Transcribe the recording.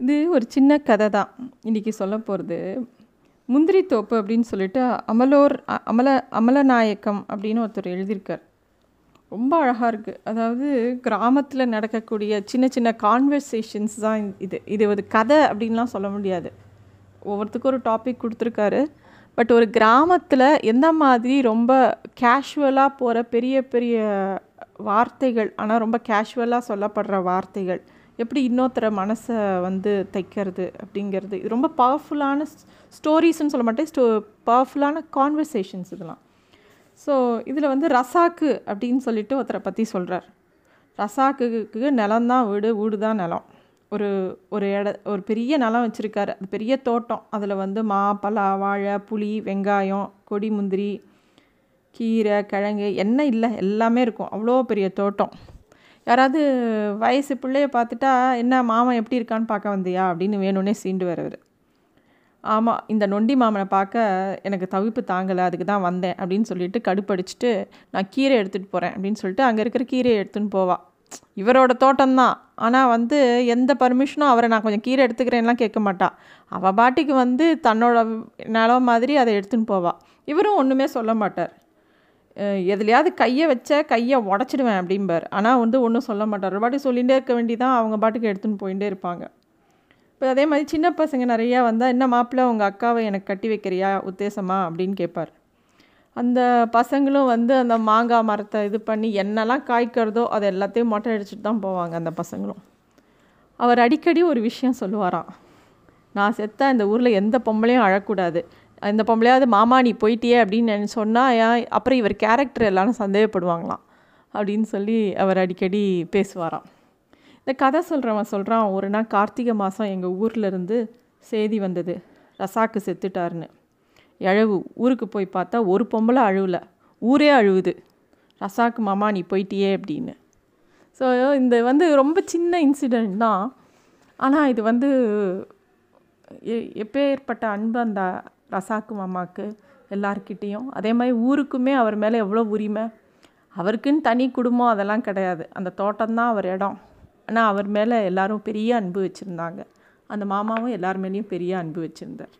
இது ஒரு சின்ன கதை தான் இன்றைக்கி சொல்ல போகிறது முந்திரி தோப்பு அப்படின்னு சொல்லிட்டு அமலோர் அ- அமல அமலநாயக்கம் அப்படின்னு ஒருத்தர் எழுதியிருக்கார். ரொம்ப அழகாக இருக்குது அதாவது கிராமத்தில் நடக்கக்கூடிய சின்ன சின்ன கான்வர்சேஷன்ஸ் தான் இது. இது ஒரு கதை அப்படின்லாம் சொல்ல முடியாது. ஒவ்வொருத்துக்கும் ஒரு டாபிக் கொடுத்துருக்காரு. பட் ஒரு கிராமத்தில் எந்த மாதிரி ரொம்ப கேஷுவலாக போகிற பெரிய பெரிய வார்த்தைகள் ஆனால் ரொம்ப கேஷுவலாக சொல்லப்படுற வார்த்தைகள் எப்படி இன்னொருத்தர மனசை வந்து தைக்கிறது அப்படிங்கிறது. இது ரொம்ப பவர்ஃபுல்லான ஸ்டோரிஸ்ன்னு சொல்ல மாட்டேன். ஸ்டோ பவர்ஃபுல்லான கான்வர்சேஷன்ஸ் இதெல்லாம். ஸோ இதில் வந்து ரசாக்கு அப்படின்னு சொல்லிட்டு ஒருத்தரை பற்றி சொல்கிறார் ரசாக்குக்கு நிலம்தான் வீடு வீடு தான் நிலம். ஒரு ஒரு இட ஒரு பெரிய நிலம் வச்சுருக்காரு. அது பெரிய தோட்டம். அதில் வந்து மா பலா வாழை புளி வெங்காயம் கொடி முந்திரி கீரை கிழங்கு என்ன இல்லை. எல்லாமே இருக்கும். அவ்வளோ பெரிய தோட்டம். யாராவது வயசு பிள்ளைய பார்த்துட்டா என்ன மாமன் எப்படி இருக்கான்னு பார்க்க வந்தியா? அப்படின்னு வேணும்னே சீண்டு வரவர். ஆமாம் இந்த நொண்டி மாமனை பார்க்க எனக்கு தவிப்பு தாங்கலை அதுக்கு தான் வந்தேன் அப்படின்னு சொல்லிட்டு கடுப்படிச்சிட்டு நான் கீரை எடுத்துகிட்டு போகிறேன் அப்படின்னு சொல்லிட்டு அங்கே இருக்கிற கீரையை எடுத்துன்னு போவா. இவரோட தோட்டம்தான் ஆனால் வந்து எந்த பர்மிஷனும் அவரை நான் கொஞ்சம் கீரை எடுத்துக்கிறேன்லாம் கேட்க மாட்டா. அவள் பாட்டிக்கு வந்து தன்னோட நிலம் மாதிரி அதை எடுத்துன்னு போவாள் இவரும் ஒன்றுமே சொல்ல மாட்டார். எதுலையாவது கையை வச்ச கையை உடச்சிடுவேன் அப்படிம்பார். ஆனால் வந்து ஒன்றும் சொல்ல மாட்டார். ஒரு பாட்டி சொல்லிகிட்டே இருக்க வேண்டிதான் அவங்க பாட்டுக்கு எடுத்துன்னு போயிட்டே இருப்பாங்க. இப்போ அதே மாதிரி சின்ன பசங்க நிறையா வந்தால் என்ன மாப்பிள்ளை உங்கள் அக்காவை எனக்கு கட்டி வைக்கிறியா? உத்தேசமா? அப்படின்னு கேட்பார். அந்த பசங்களும் வந்து அந்த மாங்காய் மரத்தை இது பண்ணி என்னெல்லாம் காய்க்கிறதோ அதை எல்லாத்தையும் மொட்டை அடிச்சுட்டு தான் போவாங்க அந்த பசங்களும். அவர் அடிக்கடி ஒரு விஷயம் சொல்லுவாராம். நான் செத்தா இந்த ஊரில் எந்த பொம்பளையும் அழக்கூடாது. இந்த பொம்பளையாவது மாமா நீ போயிட்டியே அப்படின்னு சொன்னால் அப்புறம் இவர் கேரக்டர் எல்லாரும் சந்தேகப்படுவாங்களாம் அப்படின்னு சொல்லி அவர் அடிக்கடி பேசுவாராம். இந்த கதை சொல்கிறவன் சொல்கிறான் ஒரு நாள் கார்த்திகை மாதம் எங்கள் ஊர்லேருந்து செய்தி வந்தது ரசாக்கு செத்துட்டாருன்னு. எழவு ஊருக்கு போய் பார்த்தா ஒரு பொம்பளை அழுவல ஊரே அழுவுது ரசாக்கு மாமா நீ போயிட்டியே அப்படின்னு. ஸோ இந்த வந்து ரொம்ப சின்ன இன்சிடெண்ட் தான் ஆனால் இது வந்து எ- எப்பேற்பட்ட அன்பு அந்த ரசாக்கு மாமாவுக்கு எல்லார்கிட்டேயும். அதே மாதிரி ஊருக்குமே அவர் மேலே எவ்வளோ உரிமை. அவருக்குன்னு தனி குடும்பம் அதெல்லாம் கிடையாது. அந்த தோட்டம்தான் அவர் இடம். ஆனால் அவர் மேலே எல்லாரும் பெரிய அன்பு வச்சுருந்தாங்க. அந்த மாமாவும் எல்லார் மேலேயும் பெரிய அன்பு வச்சுருந்தார்.